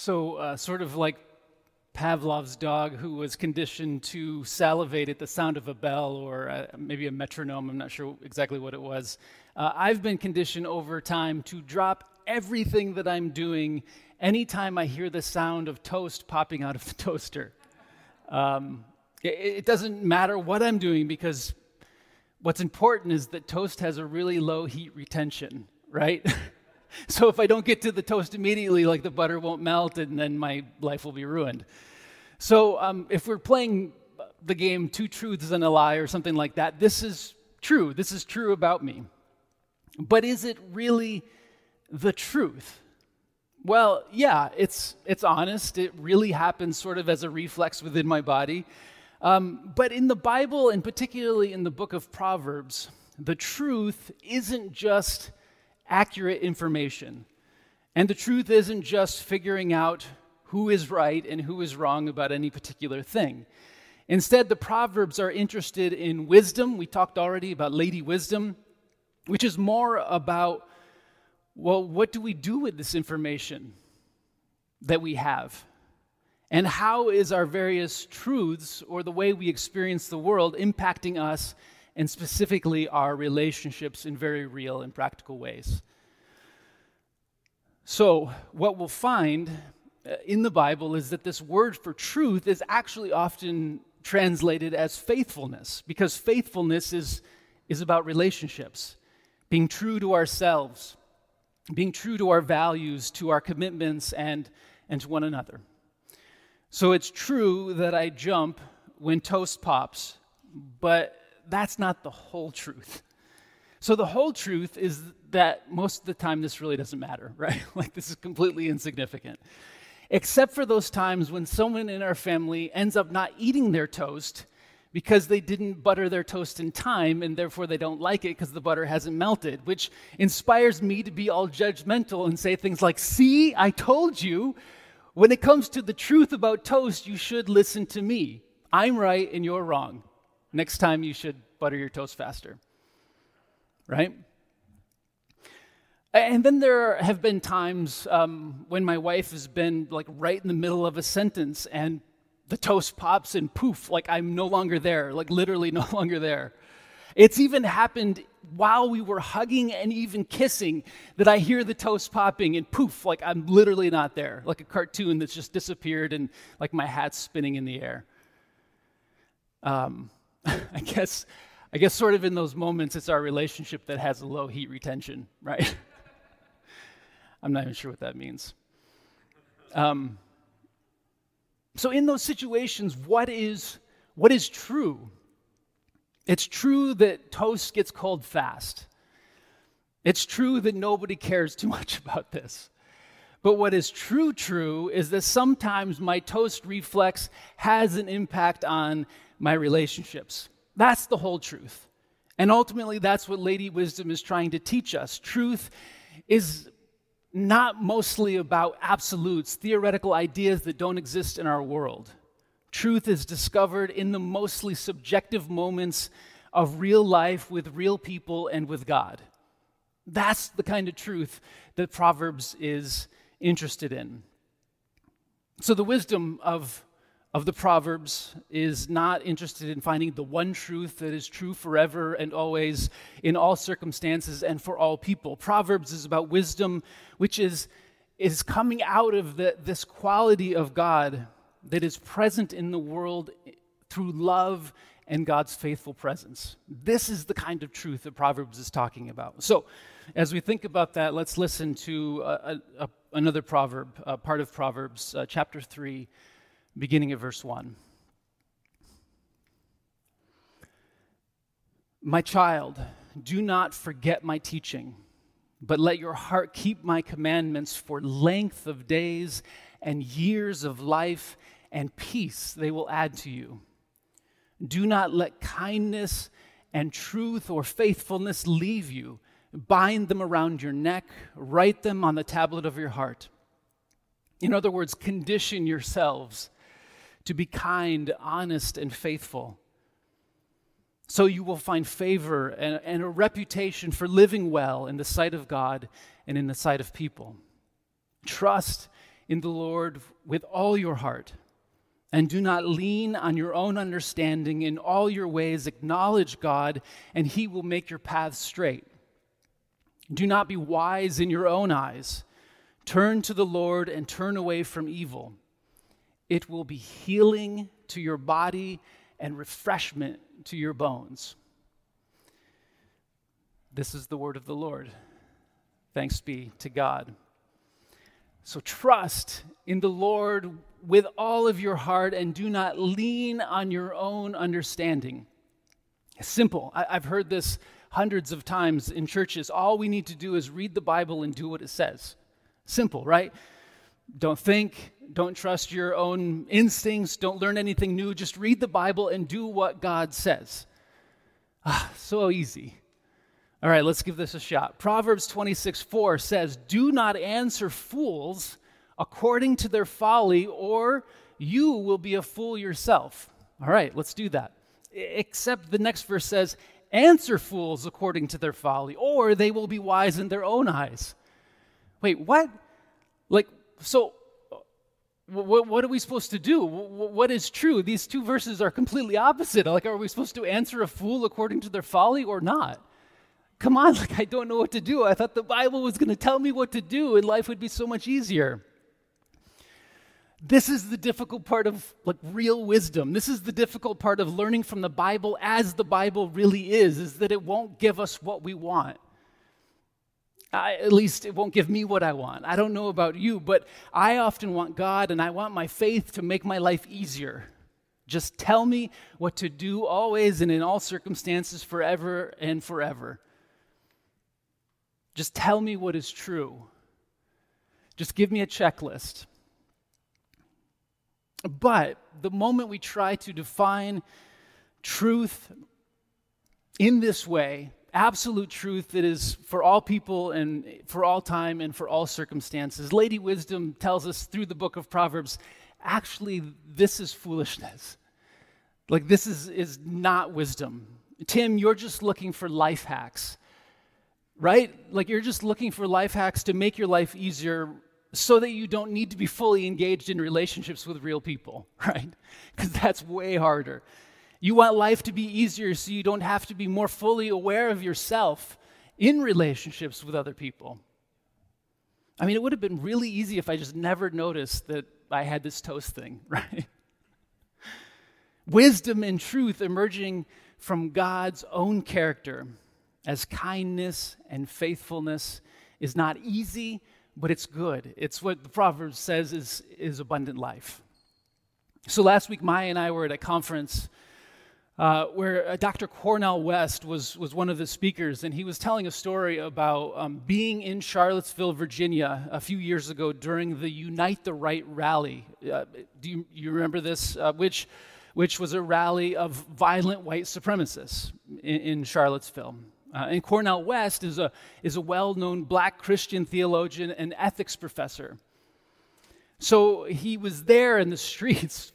So, uh, sort of like Pavlov's dog who was conditioned to salivate at the sound of a bell or uh, maybe a metronome, I'm not sure exactly what it was. Uh, I've been conditioned over time to drop everything that I'm doing anytime I hear the sound of toast popping out of the toaster. Um, it, it doesn't matter what I'm doing because what's important is that toast has a really low heat retention, right? so if I don't get to the toast immediately, like the butter won't melt and then my life will be ruined. So um, if we're playing the game Two Truths and a Lie or something like that, this is true. This is true about me. But is it really the truth? Well, yeah, it's, it's honest. It really happens sort of as a reflex within my body. Um, but in the Bible, and particularly in the book of Proverbs, the truth isn't just accurate information. And the truth isn't just figuring out who is right and who is wrong about any particular thing. Instead, the Proverbs are interested in wisdom. We talked already about Lady Wisdom, which is more about, well, what do we do with this information that we have? And how is our various truths or the way we experience the world impacting us and specifically our relationships in very real and practical ways. So, what we'll find uh, in the Bible is that this word for truth is actually often translated as faithfulness, because faithfulness is, is about relationships, being true to ourselves, being true to our values, to our commitments, and, and to one another. So it's true that I jump when toast pops, but that's not the whole truth. So the whole truth is that most of the time this really doesn't matter, right? like this is completely insignificant. Except for those times when someone in our family ends up not eating their toast because they didn't butter their toast in time and therefore they don't like it because the butter hasn't melted, which inspires me to be all judgmental and say things like, See, I told you, when it comes to the truth about toast, you should listen to me. I'm right and you're wrong. Next time you should butter your toast faster. Right? And then there have been times um, when my wife has been like right in the middle of a sentence and the toast pops and poof, like I'm no longer there, like literally no longer there. It's even happened while we were hugging and even kissing that I hear the toast popping and poof, like I'm literally not there, like a cartoon that's just disappeared and like my hat's spinning in the air. Um, I guess, I guess, sort of in those moments, it's our relationship that has a low heat retention, right? I'm not even sure what that means. Um, so, in those situations, what is, what is true? It's true that toast gets cold fast. It's true that nobody cares too much about this. But what is true, true, is that sometimes my toast reflex has an impact on my relationships. That's the whole truth. And ultimately, that's what Lady Wisdom is trying to teach us. Truth is not mostly about absolutes, theoretical ideas that don't exist in our world. Truth is discovered in the mostly subjective moments of real life with real people and with God. That's the kind of truth that Proverbs is interested in. So, the wisdom of of the Proverbs is not interested in finding the one truth that is true forever and always in all circumstances and for all people. Proverbs is about wisdom, which is, is coming out of the, this quality of God that is present in the world through love and God's faithful presence. This is the kind of truth that Proverbs is talking about. So, as we think about that, let's listen to a, a, another proverb, part of Proverbs, uh, chapter 3 beginning at verse 1. My child, do not forget my teaching, but let your heart keep my commandments for length of days and years of life and peace they will add to you. Do not let kindness and truth or faithfulness leave you. Bind them around your neck, write them on the tablet of your heart. In other words, condition yourselves to be kind, honest, and faithful. So you will find favor and, and, a reputation for living well in the sight of God and in the sight of people. Trust in the Lord with all your heart. And do not lean on your own understanding. In all your ways, acknowledge God, and He will make your paths straight. Do not be wise in your own eyes. Turn to the Lord and turn away from evil. It will be healing to your body and refreshment to your bones. This is the word of the Lord. Thanks be to God. So trust in the Lord with all of your heart and do not lean on your own understanding. Simple. I, have heard this hundreds of times in churches. All we need to do is read the Bible and do what it says. Simple, right? Don't think, don't trust your own instincts, don't learn anything new. Just read the Bible and do what God says. Ah, so easy. All right, let's give this a shot. Proverbs 26 4 says, Do not answer fools according to their folly, or you will be a fool yourself. All right, let's do that. Except the next verse says, Answer fools according to their folly, or they will be wise in their own eyes. Wait, what? Like, so what, what, are we supposed to do? What is true? These two verses are completely opposite. Like, are we supposed to answer a fool according to their folly or not? Come on, like I don't know what to do. I thought the Bible was going to tell me what to do and life would be so much easier. This is the difficult part of like real wisdom. This is the difficult part of learning from the Bible as the Bible really is is that it won't give us what we want. I, at least it won't give me what I want. I don't know about you, but I often want God and I want my faith to make my life easier. Just tell me what to do always and in all circumstances forever and forever. Just tell me what is true. Just give me a checklist. But the moment we try to define truth in this way, absolute truth that is for all people and for all time and for all circumstances, Lady Wisdom tells us through the book of Proverbs actually, this is foolishness. Like, this is, is not wisdom. Tim, you're just looking for life hacks right? Like you're just looking for life hacks to make your life easier so that you don't need to be fully engaged in relationships with real people, right? Because that's way harder. You want life to be easier so you don't have to be more fully aware of yourself in relationships with other people. I mean, it would have been really easy if I just never noticed that I had this toast thing, right? Wisdom and truth emerging from God's own character as kindness and faithfulness is not easy, but it's good. It's what the Proverbs says is, is abundant life. So last week, Maya and I were at a conference uh, where uh, Dr. Cornel West was, was one of the speakers, and he was telling a story about um, being in Charlottesville, Virginia, a few years ago during the Unite the Right rally. Uh, do you, you, remember this? Uh, which, which was a rally of violent white supremacists in, in Charlottesville. Uh, and Cornel West is a, is a well known black Christian theologian and ethics professor. So he was there in the streets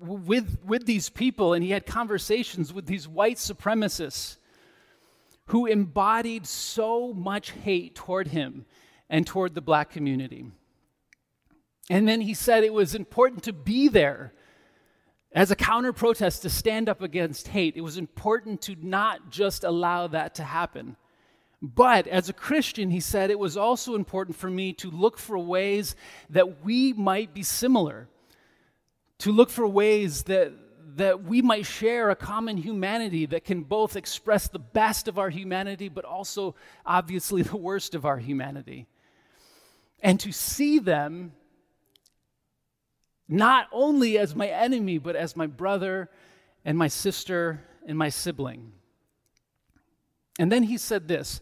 with, with these people, and he had conversations with these white supremacists who embodied so much hate toward him and toward the black community. And then he said it was important to be there as a counter protest to stand up against hate, it was important to not just allow that to happen. But as a Christian, he said, it was also important for me to look for ways that we might be similar, to look for ways that, that we might share a common humanity that can both express the best of our humanity, but also, obviously, the worst of our humanity. And to see them not only as my enemy, but as my brother and my sister and my sibling. And then he said this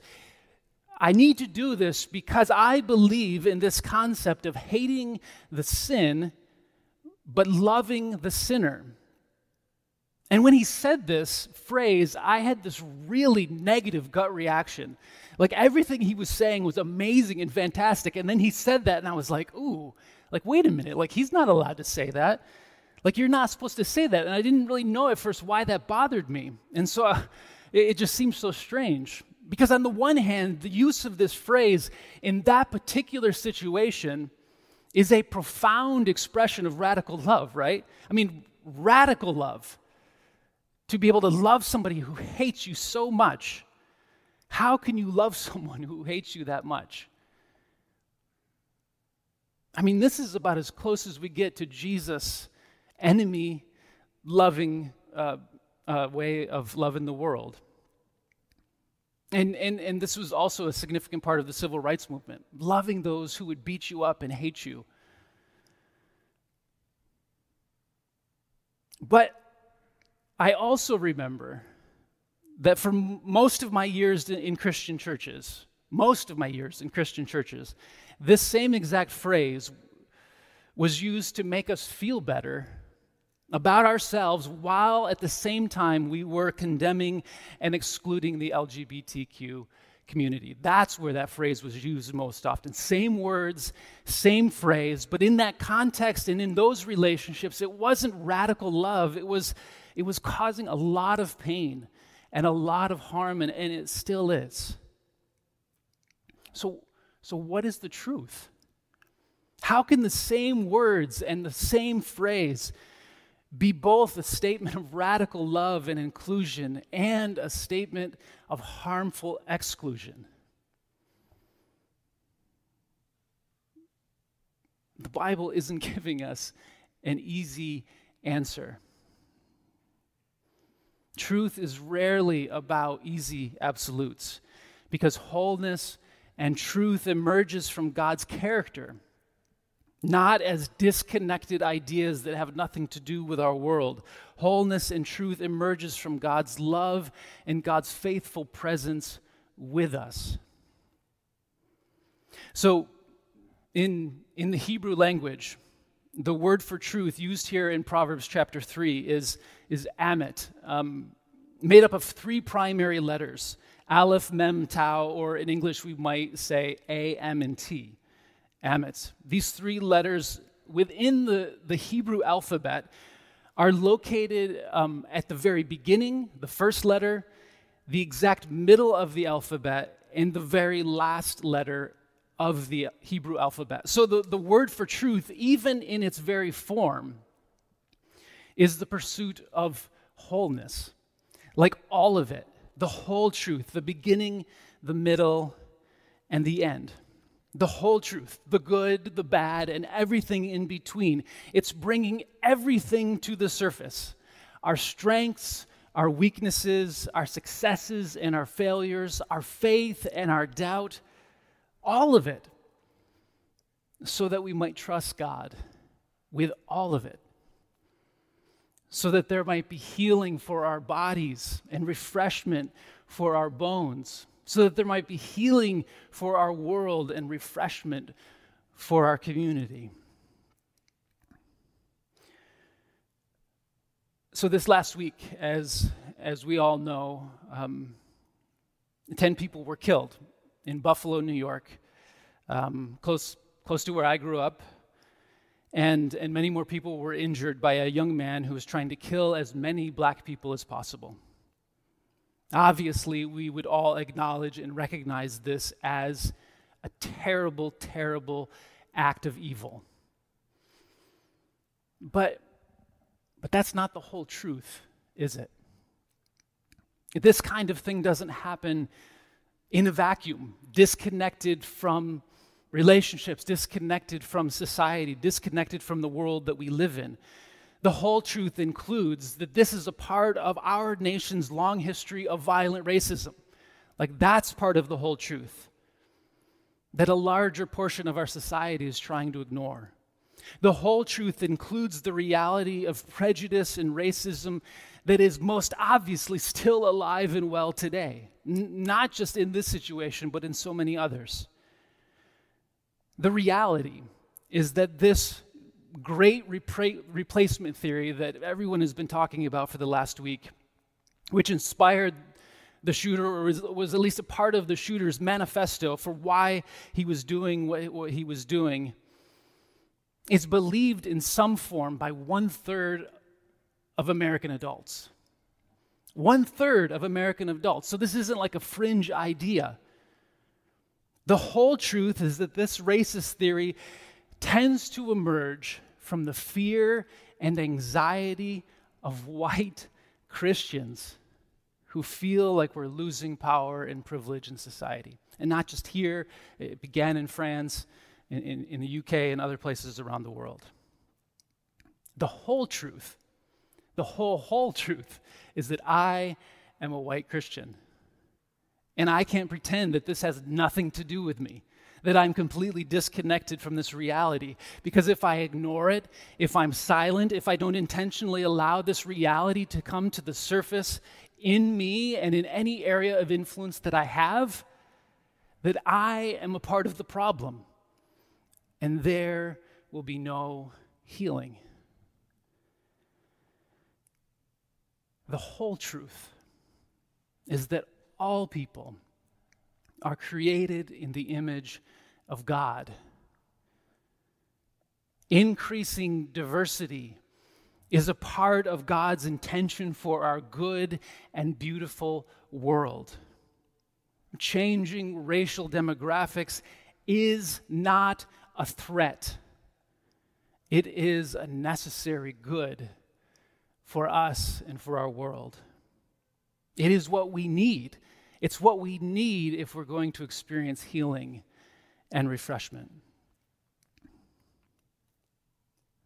I need to do this because I believe in this concept of hating the sin, but loving the sinner. And when he said this phrase, I had this really negative gut reaction. Like everything he was saying was amazing and fantastic. And then he said that, and I was like, ooh, like, wait a minute, like, he's not allowed to say that. Like, you're not supposed to say that. And I didn't really know at first why that bothered me. And so uh, it, it just seems so strange. Because, on the one hand, the use of this phrase in that particular situation is a profound expression of radical love, right? I mean, radical love. To be able to love somebody who hates you so much. How can you love someone who hates you that much? I mean, this is about as close as we get to Jesus' enemy loving uh, uh, way of loving the world. And, and, and this was also a significant part of the civil rights movement loving those who would beat you up and hate you. But I also remember that for most of my years in Christian churches, most of my years in Christian churches, this same exact phrase was used to make us feel better about ourselves while at the same time we were condemning and excluding the LGBTQ community. That's where that phrase was used most often. Same words, same phrase, but in that context and in those relationships, it wasn't radical love. It was, it was causing a lot of pain and a lot of harm, and, and it still is. So, so, what is the truth? How can the same words and the same phrase be both a statement of radical love and inclusion and a statement of harmful exclusion? The Bible isn't giving us an easy answer. Truth is rarely about easy absolutes because wholeness and truth emerges from God's character, not as disconnected ideas that have nothing to do with our world. Wholeness and truth emerges from God's love and God's faithful presence with us. So, in, in the Hebrew language, the word for truth used here in Proverbs chapter 3 is, is amit, um, made up of three primary letters. Aleph, Mem, Tau, or in English we might say A, M, and T. Amit. These three letters within the, the Hebrew alphabet are located um, at the very beginning, the first letter, the exact middle of the alphabet, and the very last letter of the Hebrew alphabet. So the, the word for truth, even in its very form, is the pursuit of wholeness. Like all of it the whole truth, the beginning, the middle, and the end. The whole truth, the good, the bad, and everything in between. It's bringing everything to the surface. Our strengths, our weaknesses, our successes and our failures, our faith and our doubt, all of it, so that we might trust God with all of it. So that there might be healing for our bodies and refreshment for our bones, so that there might be healing for our world and refreshment for our community. So, this last week, as, as we all know, um, 10 people were killed in Buffalo, New York, um, close, close to where I grew up and, and many more people were injured by a young man who was trying to kill as many black people as possible. Obviously, we would all acknowledge and recognize this as a terrible, terrible act of evil. But, but that's not the whole truth, is it? This kind of thing doesn't happen in a vacuum, disconnected from relationships disconnected from society, disconnected from the world that we live in. The whole truth includes that this is a part of our nation's long history of violent racism. Like, that's part of the whole truth that a larger portion of our society is trying to ignore. The whole truth includes the reality of prejudice and racism that is most obviously still alive and well today, N- not just in this situation, but in so many others. The reality is that this great repra- replacement theory that everyone has been talking about for the last week, which inspired the shooter, or was, was at least a part of the shooter's manifesto for why he was doing what, what he was doing, is believed in some form by one third of American adults. One third of American adults. So this isn't like a fringe idea. The whole truth is that this racist theory tends to emerge from the fear and anxiety of white Christians who feel like we're losing power and privilege in society. And not just here, it began in France, in, in, in the UK, and other places around the world. The whole truth, the whole, whole truth, is that I am a white Christian. And I can't pretend that this has nothing to do with me, that I'm completely disconnected from this reality. Because if I ignore it, if I'm silent, if I don't intentionally allow this reality to come to the surface in me and in any area of influence that I have, that I am a part of the problem. And there will be no healing. The whole truth is that all people are created in the image of God. Increasing diversity is a part of God's intention for our good and beautiful world. Changing racial demographics is not a threat, it is a necessary good for us and for our world. It is what we need. It's what we need if we're going to experience healing and refreshment.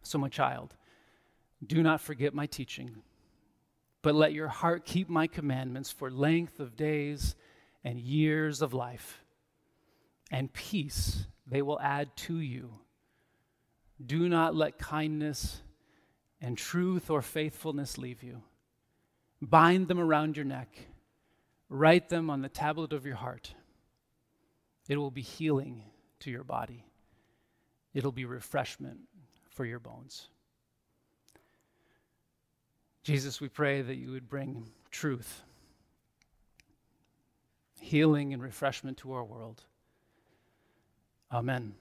So, my child, do not forget my teaching, but let your heart keep my commandments for length of days and years of life, and peace they will add to you. Do not let kindness and truth or faithfulness leave you. Bind them around your neck, write them on the tablet of your heart. It will be healing to your body, it'll be refreshment for your bones. Jesus, we pray that you would bring truth, healing, and refreshment to our world. Amen.